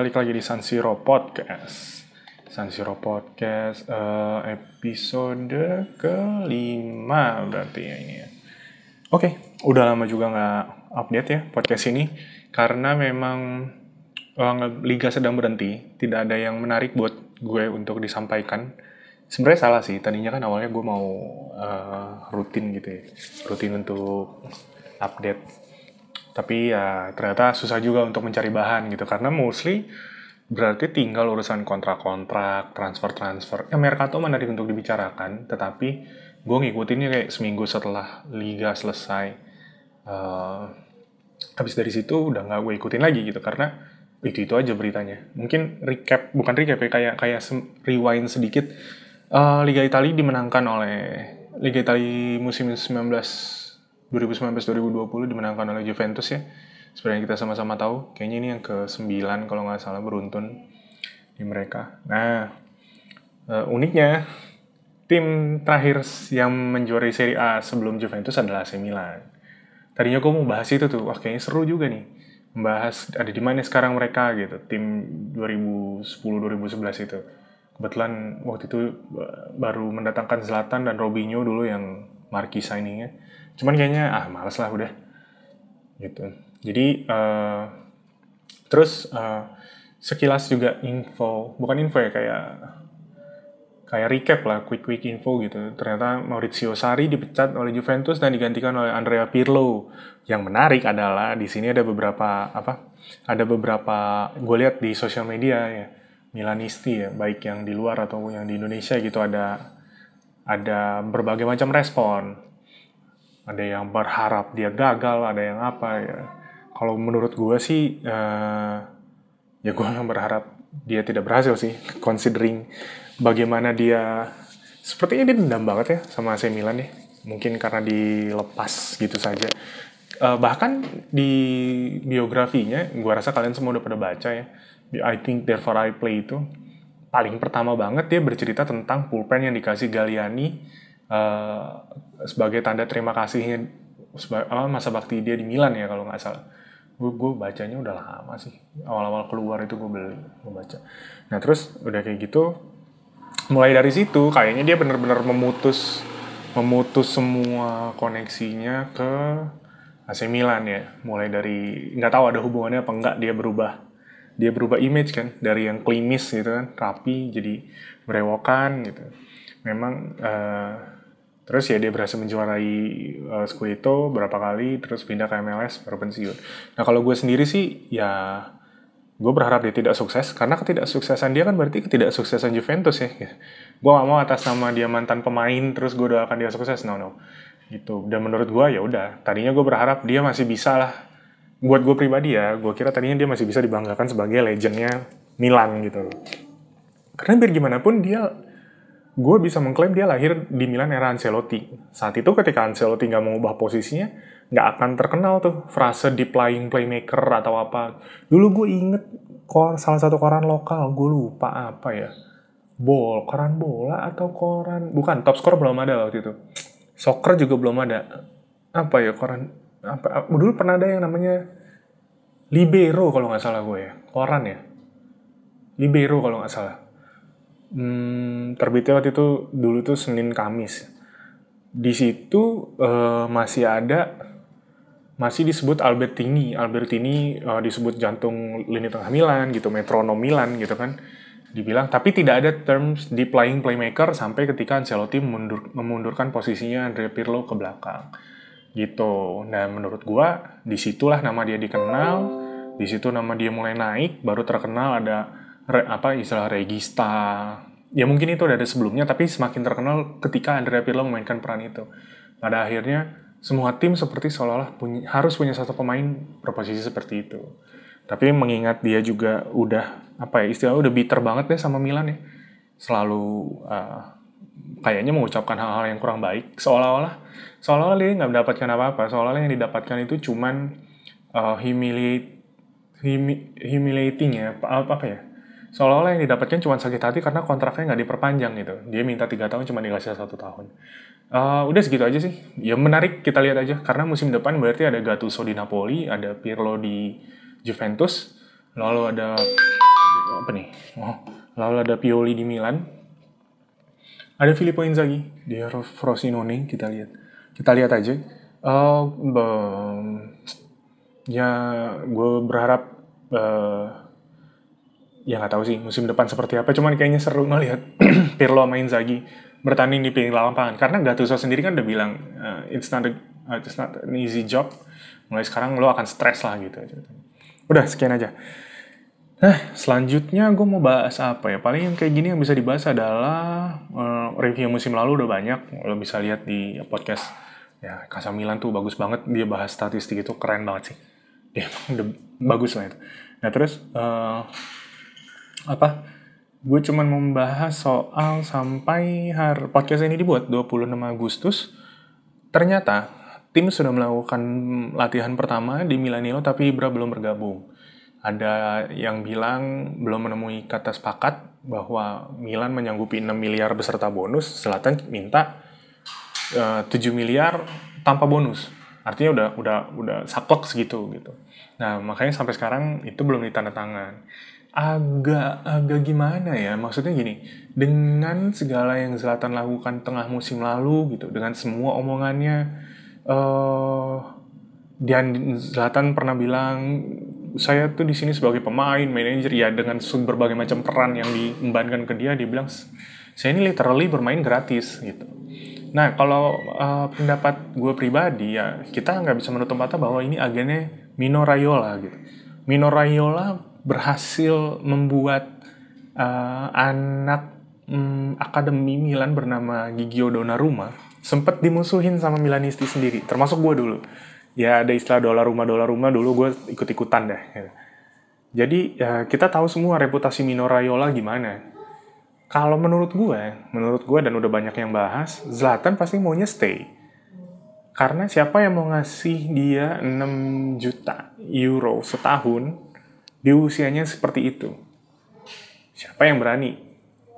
Balik lagi di San Siro Podcast. San Siro Podcast uh, episode kelima berarti ya ini ya. Oke, udah lama juga nggak update ya podcast ini karena memang uh, liga sedang berhenti, tidak ada yang menarik buat gue untuk disampaikan. Sebenarnya salah sih, tadinya kan awalnya gue mau uh, rutin gitu ya, rutin untuk update tapi ya ternyata susah juga untuk mencari bahan gitu karena mostly berarti tinggal urusan kontrak-kontrak, transfer-transfer. Ya Mercato menarik untuk dibicarakan, tetapi gue ngikutinnya kayak seminggu setelah liga selesai. Uh, habis dari situ udah nggak gue ikutin lagi gitu karena itu itu aja beritanya. Mungkin recap, bukan recap ya kayak kayak rewind sedikit. Uh, liga Italia dimenangkan oleh Liga Italia musim 19 2019-2020 dimenangkan oleh Juventus ya. Sebenarnya kita sama-sama tahu, kayaknya ini yang ke-9 kalau nggak salah beruntun di mereka. Nah, uh, uniknya tim terakhir yang menjuarai Serie A sebelum Juventus adalah AC Milan. Tadinya gue mau bahas itu tuh, wah kayaknya seru juga nih. Membahas ada di mana sekarang mereka gitu, tim 2010-2011 itu. Kebetulan waktu itu baru mendatangkan Zlatan dan Robinho dulu yang marquee signingnya. Cuman kayaknya ah males lah udah. Gitu. Jadi uh, terus uh, sekilas juga info bukan info ya kayak kayak recap lah quick quick info gitu. Ternyata Maurizio Sarri dipecat oleh Juventus dan digantikan oleh Andrea Pirlo. Yang menarik adalah di sini ada beberapa apa ada beberapa gue lihat di sosial media ya Milanisti ya baik yang di luar atau yang di Indonesia gitu ada ada berbagai macam respon. Ada yang berharap dia gagal ada yang apa ya. Kalau menurut gue sih uh, ya gue yang berharap dia tidak berhasil sih considering bagaimana dia sepertinya dia dendam banget ya sama AC Milan ya mungkin karena dilepas gitu saja. Uh, bahkan di biografinya gue rasa kalian semua udah pada baca ya. I think therefore I play itu paling pertama banget dia bercerita tentang pulpen yang dikasih Galliani uh, sebagai tanda terima kasihnya masa bakti dia di Milan ya kalau nggak salah. Gue gue bacanya udah lama sih. Awal-awal keluar itu gue beli gue baca. Nah terus udah kayak gitu mulai dari situ kayaknya dia benar-benar memutus memutus semua koneksinya ke AC Milan ya. Mulai dari nggak tahu ada hubungannya apa enggak dia berubah dia berubah image kan dari yang klimis gitu kan rapi jadi berewokan gitu memang uh, Terus ya dia berhasil menjuarai uh, Scudetto berapa kali, terus pindah ke MLS, baru pensiun. Nah kalau gue sendiri sih, ya gue berharap dia tidak sukses, karena ketidaksuksesan dia kan berarti ketidaksuksesan Juventus ya. Gue gak mau atas nama dia mantan pemain, terus gue doakan dia sukses, no no. Gitu. Dan menurut gue ya udah, tadinya gue berharap dia masih bisa lah. Buat gue pribadi ya, gue kira tadinya dia masih bisa dibanggakan sebagai legendnya Milan gitu. Karena biar gimana pun dia gue bisa mengklaim dia lahir di Milan era Ancelotti. Saat itu ketika Ancelotti nggak mengubah posisinya, nggak akan terkenal tuh frase deep lying playmaker atau apa. Dulu gue inget kor salah satu koran lokal, gue lupa apa ya. Bol, koran bola atau koran... Bukan, top score belum ada waktu itu. Soccer juga belum ada. Apa ya, koran... Apa, dulu pernah ada yang namanya Libero kalau nggak salah gue ya. Koran ya. Libero kalau nggak salah hmm, terbitnya waktu itu dulu tuh Senin Kamis. Di situ uh, masih ada masih disebut Albertini. Albertini uh, disebut jantung lini tengah Milan gitu, metronom Milan gitu kan. Dibilang tapi tidak ada terms di playing playmaker sampai ketika Ancelotti memundur, memundurkan posisinya Andrea Pirlo ke belakang. Gitu. Nah, menurut gua di situlah nama dia dikenal, di situ nama dia mulai naik, baru terkenal ada re, apa istilah regista. Ya mungkin itu ada sebelumnya, tapi semakin terkenal ketika Andrea Pirlo memainkan peran itu. Pada akhirnya, semua tim seperti seolah-olah punya, harus punya satu pemain berposisi seperti itu. Tapi mengingat dia juga udah, apa ya, istilah udah bitter banget deh sama Milan ya. Selalu uh, kayaknya mengucapkan hal-hal yang kurang baik. Seolah-olah, seolah-olah dia nggak mendapatkan apa-apa. Seolah-olah yang didapatkan itu cuman uh, humiliate, humi, humiliating ya, apa, apa ya, seolah-olah yang didapatkan cuma sakit hati karena kontraknya nggak diperpanjang gitu. Dia minta tiga tahun cuma dikasih satu tahun. Uh, udah segitu aja sih. Ya menarik kita lihat aja karena musim depan berarti ada Gattuso di Napoli, ada Pirlo di Juventus, lalu ada apa nih oh lalu ada Pioli di Milan ada Filippo Inzaghi. Di Frosinone kita lihat. Kita lihat aja. Uh, ya gue berharap uh, ya nggak tahu sih musim depan seperti apa. Cuman kayaknya seru ngelihat Pirlo main Inzaghi bertanding di pinggir lapangan. Karena Gattuso sendiri kan udah bilang uh, it's not a, it's not an easy job. Mulai sekarang lo akan stres lah gitu. Udah sekian aja Nah, selanjutnya gue mau bahas apa ya? Paling yang kayak gini yang bisa dibahas adalah uh, review musim lalu udah banyak. Lo bisa lihat di podcast ya Casa Milan tuh bagus banget. Dia bahas statistik itu keren banget sih. Dia udah bagus lah itu. Nah terus uh, apa? Gue cuman membahas soal sampai hari podcast ini dibuat 26 Agustus. Ternyata tim sudah melakukan latihan pertama di Milanino tapi Ibra belum bergabung ada yang bilang belum menemui kata sepakat bahwa Milan menyanggupi 6 miliar beserta bonus, Selatan minta uh, eh, 7 miliar tanpa bonus. Artinya udah udah udah saklek segitu gitu. Nah, makanya sampai sekarang itu belum ditandatangan. Agak agak gimana ya? Maksudnya gini, dengan segala yang Zlatan lakukan tengah musim lalu gitu, dengan semua omongannya eh uh, dan Zlatan pernah bilang saya tuh di sini sebagai pemain, manajer ya dengan berbagai macam peran yang diembankan ke dia, dia bilang saya ini literally bermain gratis gitu. Nah kalau uh, pendapat gue pribadi ya kita nggak bisa menutup mata bahwa ini agennya Mino Raiola gitu. Mino Raiola berhasil membuat uh, anak um, akademi Milan bernama Gigio Donnarumma sempat dimusuhin sama Milanisti sendiri, termasuk gue dulu ya ada istilah dolar rumah dolar rumah dulu gue ikut ikutan deh gitu. jadi ya, kita tahu semua reputasi Mino Raiola gimana. Kalau menurut gue menurut gue dan udah banyak yang bahas Zlatan pasti maunya stay. Karena siapa yang mau ngasih dia 6 juta euro setahun di usianya seperti itu? Siapa yang berani?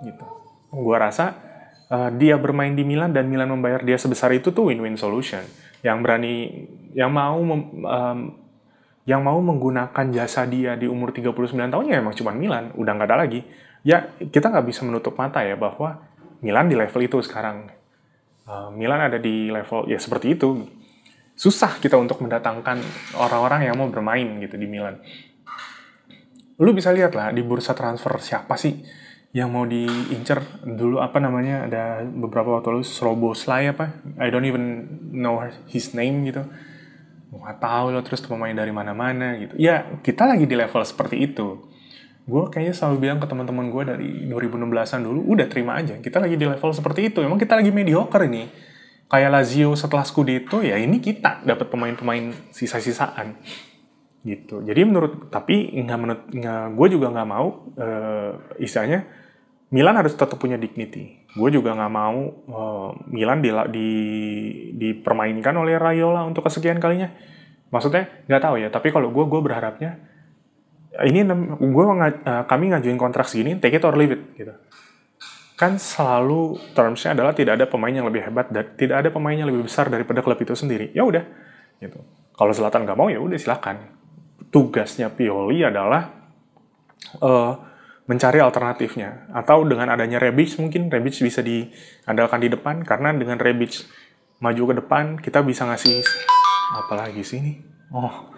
Gitu. Gue rasa uh, dia bermain di Milan dan Milan membayar dia sebesar itu tuh win-win solution yang berani yang mau um, yang mau menggunakan jasa dia di umur 39 tahun ya emang cuma Milan, udah nggak ada lagi. Ya kita nggak bisa menutup mata ya bahwa Milan di level itu sekarang. Uh, Milan ada di level ya seperti itu. Susah kita untuk mendatangkan orang-orang yang mau bermain gitu di Milan. Lu bisa lihat lah di bursa transfer siapa sih yang mau diincer dulu apa namanya ada beberapa waktu lalu Sroboslai apa? I don't even know his name gitu. Nggak tahu lo terus pemain dari mana-mana gitu. Ya kita lagi di level seperti itu. Gue kayaknya selalu bilang ke teman-teman gue dari 2016an dulu udah terima aja. Kita lagi di level seperti itu. Emang kita lagi mediocre ini. Kayak Lazio setelah Scudetto ya ini kita dapat pemain-pemain sisa-sisaan. Gitu. Jadi menurut tapi nggak menurut gue juga nggak mau uh, istilahnya Milan harus tetap punya dignity. Gue juga nggak mau uh, Milan di, di, dipermainkan oleh Raiola untuk kesekian kalinya. Maksudnya nggak tahu ya. Tapi kalau gue, gue berharapnya ini gue uh, kami ngajuin kontrak segini, take it or leave it gitu. Kan selalu termsnya adalah tidak ada pemain yang lebih hebat dan tidak ada pemain yang lebih besar daripada klub itu sendiri. Ya udah, gitu. Kalau Selatan nggak mau ya udah silakan. Tugasnya Pioli adalah uh, mencari alternatifnya. Atau dengan adanya Rebic mungkin Rebic bisa diandalkan di depan karena dengan Rebic maju ke depan kita bisa ngasih apa lagi sih ini? Oh,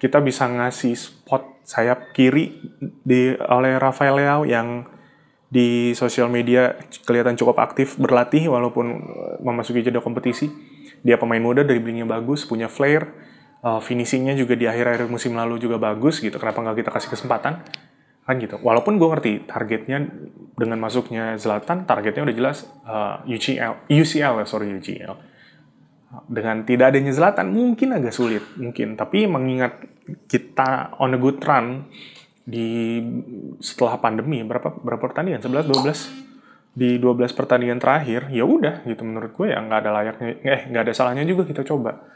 kita bisa ngasih spot sayap kiri di oleh Rafael Leao yang di sosial media kelihatan cukup aktif berlatih walaupun eh, memasuki jeda kompetisi. Dia pemain muda, dribblingnya bagus, punya flair, uh, finishingnya juga di akhir-akhir musim lalu juga bagus gitu. Kenapa nggak kita kasih kesempatan? Kan gitu. Walaupun gue ngerti targetnya dengan masuknya Zlatan targetnya udah jelas uh, UCL UCL ya sorry UCL dengan tidak adanya Zlatan mungkin agak sulit mungkin. Tapi mengingat kita on a good run di setelah pandemi berapa berapa pertandingan? 11 12 di 12 pertandingan terakhir ya udah gitu menurut gue ya nggak ada layaknya eh nggak ada salahnya juga kita coba.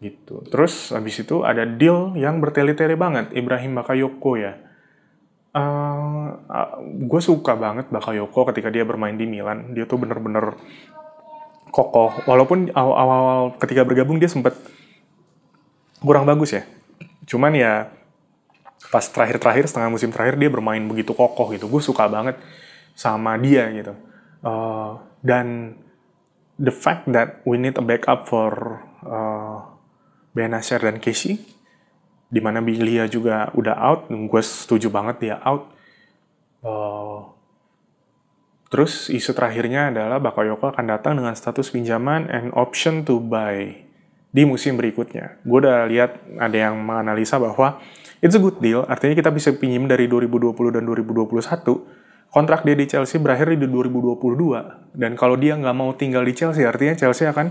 Gitu. Terus habis itu ada deal yang bertele-tele banget Ibrahim Bakayoko ya Uh, uh, gue suka banget Bakayoko ketika dia bermain di Milan. Dia tuh bener-bener kokoh. Walaupun awal-awal ketika bergabung dia sempat kurang bagus ya. Cuman ya pas terakhir-terakhir setengah musim terakhir dia bermain begitu kokoh gitu gue suka banget sama dia gitu uh, dan the fact that we need a backup for uh, Benacer dan Casey di mana Biglia juga udah out gue setuju banget dia out. Uh, terus isu terakhirnya adalah Bakayoko akan datang dengan status pinjaman and option to buy di musim berikutnya. Gue udah lihat ada yang menganalisa bahwa it's a good deal, artinya kita bisa pinjam dari 2020 dan 2021, kontrak dia di Chelsea berakhir di 2022, dan kalau dia nggak mau tinggal di Chelsea, artinya Chelsea akan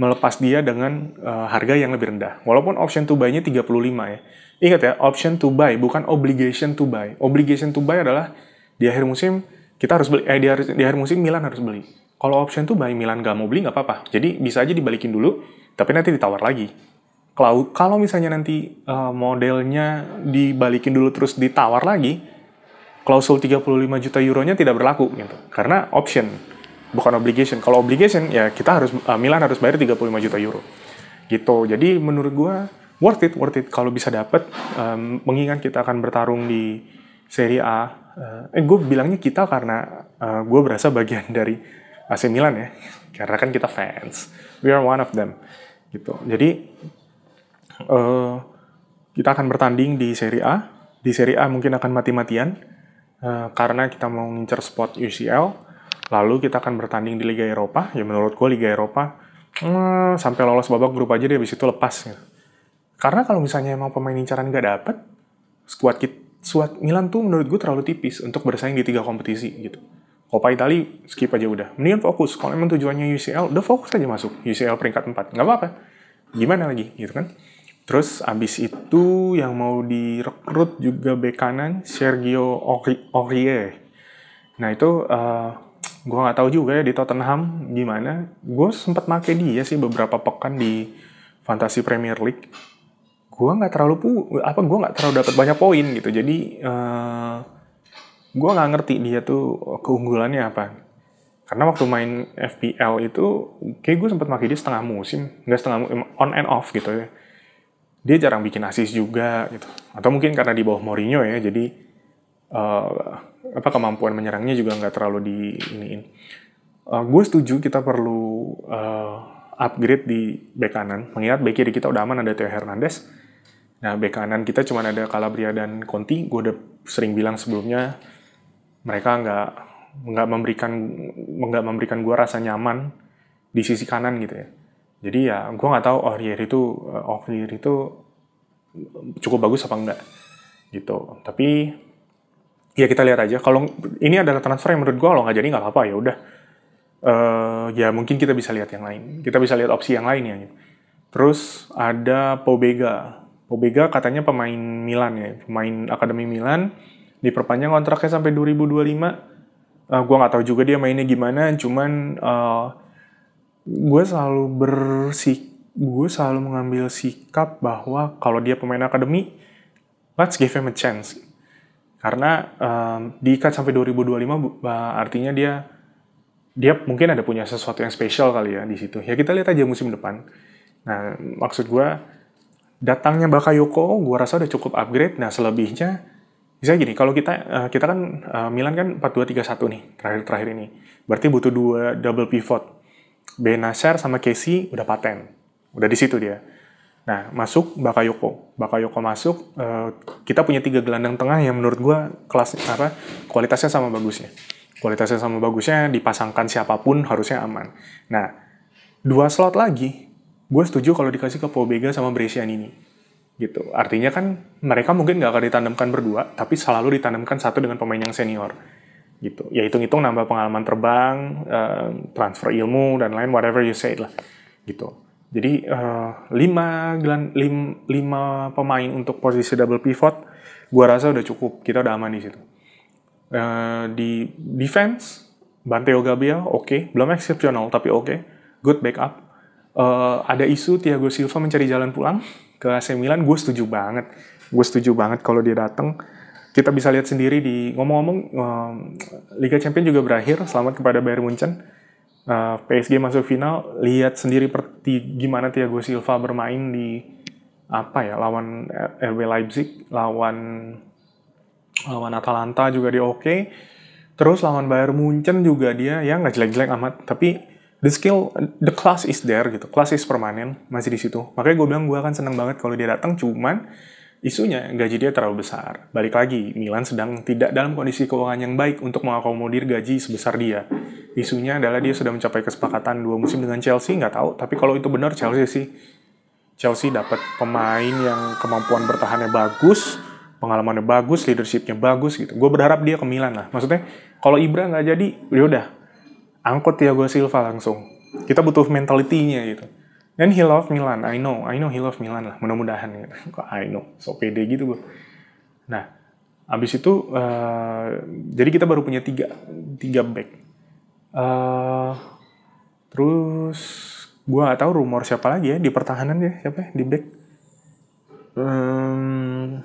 melepas dia dengan uh, harga yang lebih rendah. Walaupun option to buy-nya 35 ya. Ingat ya, option to buy, bukan obligation to buy. Obligation to buy adalah di akhir musim kita harus beli, eh di akhir, di akhir musim Milan harus beli. Kalau option to buy Milan nggak mau beli nggak apa-apa. Jadi bisa aja dibalikin dulu, tapi nanti ditawar lagi. Kalau kalau misalnya nanti uh, modelnya dibalikin dulu terus ditawar lagi, klausul 35 juta euronya tidak berlaku gitu. Karena option bukan obligation. Kalau obligation ya kita harus uh, Milan harus bayar 35 juta euro. Gitu. Jadi menurut gua worth it, worth it kalau bisa dapat um, mengingat kita akan bertarung di Serie A. Uh, eh gue bilangnya kita karena uh, gue berasa bagian dari AC Milan ya. Karena kan kita fans. We are one of them. Gitu. Jadi uh, kita akan bertanding di Serie A. Di Serie A mungkin akan mati-matian uh, karena kita mau ngincer spot UCL. Lalu kita akan bertanding di Liga Eropa. Ya menurut gue Liga Eropa uh, sampai lolos babak grup aja dia habis itu lepas. Gitu. Karena kalau misalnya emang pemain incaran nggak dapet, squad kita, squad Milan tuh menurut gue terlalu tipis untuk bersaing di tiga kompetisi gitu. Coppa Italia skip aja udah. Mendingan fokus. Kalau emang tujuannya UCL, udah fokus aja masuk. UCL peringkat 4. Nggak apa-apa. Gimana lagi gitu kan. Terus abis itu yang mau direkrut juga bek kanan Sergio Aurier. Nah itu uh, gue nggak tahu juga ya di Tottenham gimana. Gue sempat make dia sih beberapa pekan di Fantasy Premier League. Gue nggak terlalu pu apa gue nggak terlalu dapat banyak poin gitu. Jadi uh, gue nggak ngerti dia tuh keunggulannya apa. Karena waktu main FPL itu kayak gue sempat pakai dia setengah musim, nggak setengah on and off gitu ya dia jarang bikin assist juga gitu. Atau mungkin karena di bawah Mourinho ya, jadi uh, apa kemampuan menyerangnya juga nggak terlalu di iniin. Uh, gue setuju kita perlu uh, upgrade di bek kanan. Mengingat bek kiri kita udah aman ada Theo Hernandez. Nah bek kanan kita cuma ada Calabria dan Conti. Gue udah sering bilang sebelumnya mereka nggak nggak memberikan nggak memberikan gue rasa nyaman di sisi kanan gitu ya jadi ya gue nggak tahu Aurier itu Aurier itu cukup bagus apa enggak gitu. Tapi ya kita lihat aja. Kalau ini adalah transfer yang menurut gue kalau nggak jadi nggak apa-apa ya udah. Uh, ya mungkin kita bisa lihat yang lain. Kita bisa lihat opsi yang lain ya. Terus ada Pobega. Pobega katanya pemain Milan ya, pemain akademi Milan diperpanjang kontraknya sampai 2025. Uh, gue nggak tahu juga dia mainnya gimana, cuman uh, gue selalu bersik gue selalu mengambil sikap bahwa kalau dia pemain akademi let's give him a chance karena um, diikat sampai 2025 artinya dia dia mungkin ada punya sesuatu yang spesial kali ya di situ. Ya kita lihat aja musim depan. Nah maksud gue datangnya Bakayoko gue rasa udah cukup upgrade. Nah selebihnya bisa gini kalau kita kita kan Milan kan 4-2-3-1 nih terakhir terakhir ini. Berarti butuh dua double pivot. Benacer sama Casey udah paten. Udah di situ dia. Nah, masuk Bakayoko. Bakayoko masuk, uh, kita punya tiga gelandang tengah yang menurut gue kelas apa kualitasnya sama bagusnya. Kualitasnya sama bagusnya dipasangkan siapa pun harusnya aman. Nah, dua slot lagi, gue setuju kalau dikasih ke Pobega sama Brescian ini. Gitu. Artinya kan mereka mungkin nggak akan ditandemkan berdua, tapi selalu ditandemkan satu dengan pemain yang senior gitu ya hitung-hitung nambah pengalaman terbang uh, transfer ilmu dan lain whatever you say lah gitu jadi uh, lima, lim, lima pemain untuk posisi double pivot gua rasa udah cukup. Kita udah aman di situ. Uh, di defense Banteo Gabriel oke. Okay. belum eksepsional tapi oke. Okay. good backup. Uh, ada isu Thiago Silva mencari jalan pulang ke AC Milan. Gue setuju banget. Gue setuju banget kalau dia datang kita bisa lihat sendiri di ngomong-ngomong um, Liga Champions juga berakhir. Selamat kepada Bayern Munchen uh, PSG masuk final lihat sendiri perti gimana Thiago Silva bermain di apa ya lawan RB Leipzig, lawan lawan Atalanta juga dia oke. Okay. Terus lawan Bayern Munchen juga dia ya nggak jelek-jelek amat, tapi the skill, the class is there gitu, class is permanen masih di situ. Makanya gue bilang gue akan seneng banget kalau dia datang, cuman isunya gaji dia terlalu besar. Balik lagi, Milan sedang tidak dalam kondisi keuangan yang baik untuk mengakomodir gaji sebesar dia. Isunya adalah dia sudah mencapai kesepakatan dua musim dengan Chelsea, nggak tahu. Tapi kalau itu benar Chelsea sih Chelsea dapat pemain yang kemampuan bertahannya bagus, pengalamannya bagus, leadershipnya bagus gitu. Gue berharap dia ke Milan lah. Maksudnya kalau Ibra nggak jadi, ya udah angkut gue Silva langsung. Kita butuh mentalitinya gitu. Dan he love Milan, I know, I know he love Milan lah, mudah-mudahan gitu. Kok I know, so pede gitu gue. Nah, abis itu, uh, jadi kita baru punya tiga, tiga back. Uh, terus gue gak tahu rumor siapa lagi ya di pertahanan ya siapa ya di back? Hmm,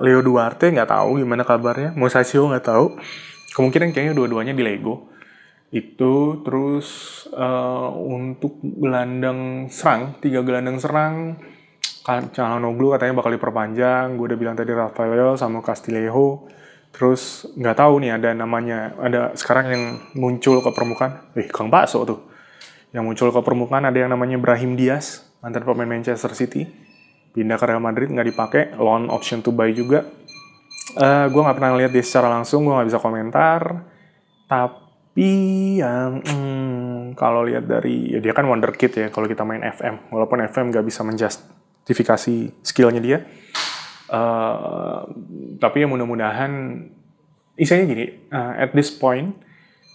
Leo Duarte nggak tahu gimana kabarnya. Musasio nggak tahu. Kemungkinan kayaknya dua-duanya di Lego itu terus uh, untuk gelandang serang tiga gelandang serang Calhanoglu katanya bakal diperpanjang gue udah bilang tadi Rafael sama Castillejo terus nggak tahu nih ada namanya ada sekarang yang muncul ke permukaan eh Kang Bakso tuh yang muncul ke permukaan ada yang namanya Brahim Diaz, mantan pemain Manchester City. Pindah ke Real Madrid, nggak dipakai. Loan option to buy juga. Uh, gue nggak pernah lihat dia secara langsung, gue nggak bisa komentar. Tapi yang hmm, kalau lihat dari, ya dia kan wonderkid ya kalau kita main FM. Walaupun FM nggak bisa menjustifikasi skillnya dia. Uh, tapi ya mudah-mudahan, isinya gini, uh, at this point,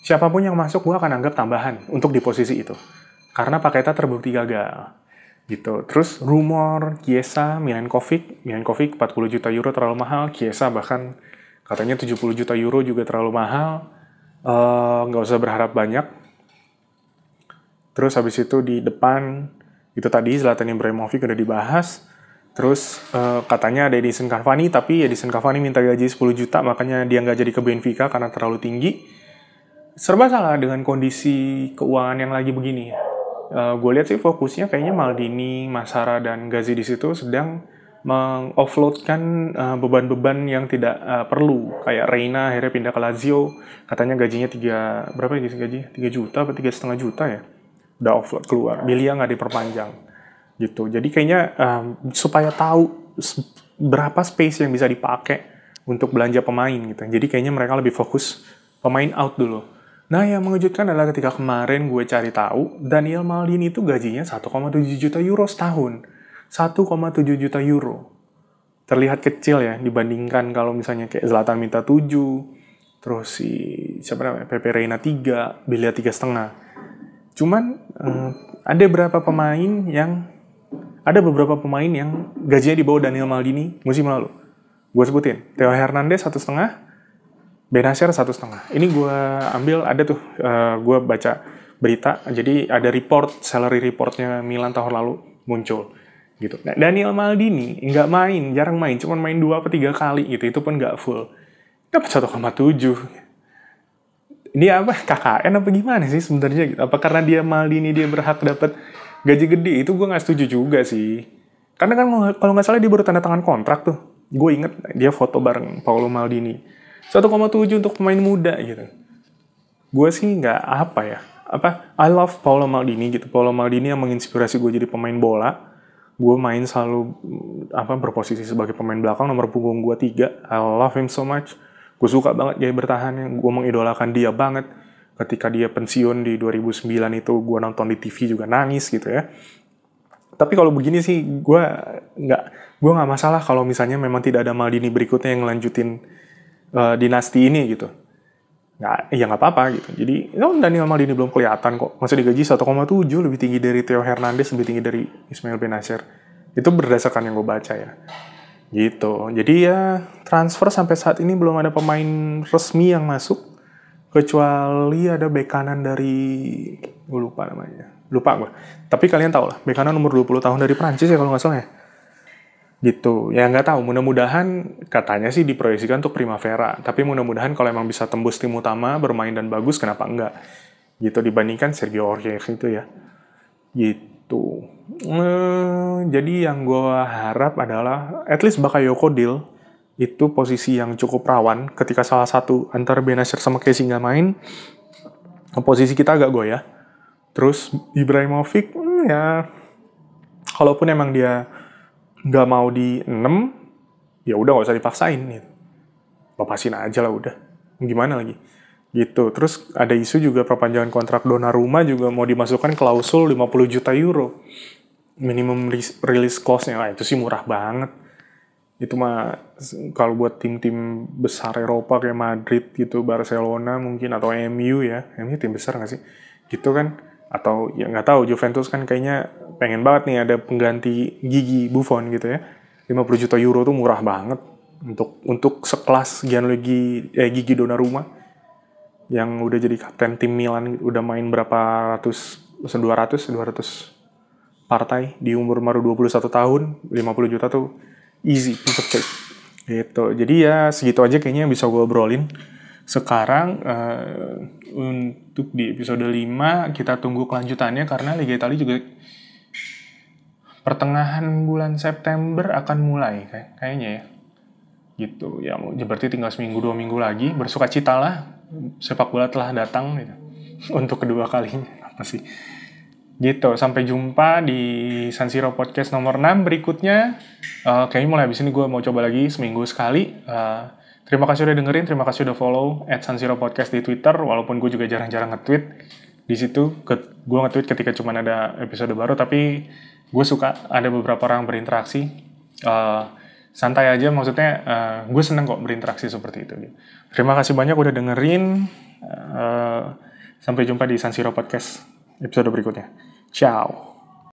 siapa pun yang masuk gue akan anggap tambahan untuk di posisi itu. Karena Paketa terbukti gagal. Gitu. Terus rumor Kiesa, Milenkovic, Milenkovic 40 juta euro terlalu mahal, Kiesa bahkan katanya 70 juta euro juga terlalu mahal. Eh, nggak uh, usah berharap banyak. Terus habis itu di depan itu tadi Zlatan Ibrahimovic udah dibahas. Terus uh, katanya ada Edison Cavani, tapi Edison Cavani minta gaji 10 juta, makanya dia nggak jadi ke Benfica karena terlalu tinggi serba salah dengan kondisi keuangan yang lagi begini. Uh, gue lihat sih fokusnya kayaknya Maldini, Masara, dan Gazi di situ sedang mengoffloadkan uh, beban-beban yang tidak uh, perlu. Kayak Reina akhirnya pindah ke Lazio, katanya gajinya tiga berapa ya gaji? Tiga juta atau tiga setengah juta ya? Udah offload keluar. Bilia nggak diperpanjang, gitu. Jadi kayaknya um, supaya tahu berapa space yang bisa dipakai untuk belanja pemain gitu. Jadi kayaknya mereka lebih fokus pemain out dulu Nah, yang mengejutkan adalah ketika kemarin gue cari tahu, Daniel Maldini itu gajinya 1,7 juta euro setahun. 1,7 juta euro. Terlihat kecil ya dibandingkan kalau misalnya kayak Zlatan minta 7, terus si siapa namanya Pepe Reina 3, Belia 3,5. Cuman eh, ada beberapa pemain yang ada beberapa pemain yang gajinya di bawah Daniel Maldini musim lalu. Gue sebutin, Theo Hernandez satu setengah, Benasir satu setengah. Ini gue ambil ada tuh, uh, eh, gue baca berita, jadi ada report, salary reportnya Milan tahun lalu muncul gitu. Nah, Daniel Maldini nggak main, jarang main, cuma main dua atau tiga kali gitu, itu pun nggak full. Dapat 1,7. Ini apa KKN apa gimana sih sebenarnya? Gitu? Apa karena dia Maldini dia berhak dapat gaji gede? Itu gue nggak setuju juga sih. Karena kan kalau nggak salah dia baru tanda tangan kontrak tuh. Gue inget dia foto bareng Paolo Maldini 1,7 untuk pemain muda gitu. Gue sih nggak apa ya, apa I love Paolo Maldini gitu. Paolo Maldini yang menginspirasi gue jadi pemain bola. Gue main selalu apa berposisi sebagai pemain belakang nomor punggung gue tiga. I love him so much. Gue suka banget gaya bertahannya. Gue mengidolakan dia banget. Ketika dia pensiun di 2009 itu gue nonton di TV juga nangis gitu ya. Tapi kalau begini sih gue nggak gue nggak masalah kalau misalnya memang tidak ada Maldini berikutnya yang ngelanjutin uh, dinasti ini gitu. Nggak, ya nggak apa-apa gitu. Jadi, no, Daniel Maldini belum kelihatan kok. Masa digaji 1,7 lebih tinggi dari Theo Hernandez, lebih tinggi dari Ismail Benasir. Itu berdasarkan yang gue baca ya. Gitu. Jadi ya transfer sampai saat ini belum ada pemain resmi yang masuk. Kecuali ada bek kanan dari... Gue lupa namanya. Lupa gue. Tapi kalian tau lah, bek kanan umur 20 tahun dari Prancis ya kalau nggak salah ya gitu. Ya nggak tahu. Mudah-mudahan katanya sih diproyeksikan untuk Primavera. Tapi mudah-mudahan kalau emang bisa tembus tim utama bermain dan bagus kenapa enggak? Gitu dibandingkan Sergio Aurier itu ya. Gitu. Gitu. Eh, jadi yang gue harap adalah at least Bakayoko deal itu posisi yang cukup rawan ketika salah satu antara Benasir sama Casey nggak main posisi kita agak goyah. Terus Ibrahimovic hmm, ya kalaupun emang dia nggak mau di 6 ya udah nggak usah dipaksain gitu. Lepasin aja lah udah. Gimana lagi? Gitu. Terus ada isu juga perpanjangan kontrak Donnarumma juga mau dimasukkan klausul 50 juta euro. Minimum release clause-nya nah, itu sih murah banget. Itu mah kalau buat tim-tim besar Eropa kayak Madrid gitu, Barcelona mungkin atau MU ya, MU tim besar nggak sih? Gitu kan? Atau ya nggak tahu Juventus kan kayaknya pengen banget nih ada pengganti Gigi Buffon gitu ya. 50 juta euro tuh murah banget untuk untuk sekelas Gianluigi eh, Gigi Donnarumma. Yang udah jadi kapten tim Milan udah main berapa ratus 200 200 partai di umur baru 21 tahun 50 juta tuh easy piece of gitu. Jadi ya segitu aja kayaknya yang bisa gue obrolin sekarang uh, untuk di episode 5 kita tunggu kelanjutannya karena Liga Italia juga pertengahan bulan September akan mulai kayak kayaknya ya gitu ya berarti tinggal seminggu dua minggu lagi bersuka cita lah sepak bola telah datang gitu. untuk kedua kalinya apa sih Gitu, sampai jumpa di San Siro Podcast nomor 6 berikutnya. Uh, kayaknya mulai habis ini gue mau coba lagi seminggu sekali. Uh, terima kasih udah dengerin, terima kasih udah follow at San Siro Podcast di Twitter, walaupun gue juga jarang-jarang nge-tweet. Di situ, gue nge-tweet ketika cuma ada episode baru, tapi gue suka ada beberapa orang berinteraksi. Uh, santai aja, maksudnya uh, gue seneng kok berinteraksi seperti itu. Terima kasih banyak udah dengerin. Uh, sampai jumpa di San Siro Podcast episode berikutnya. Ciao.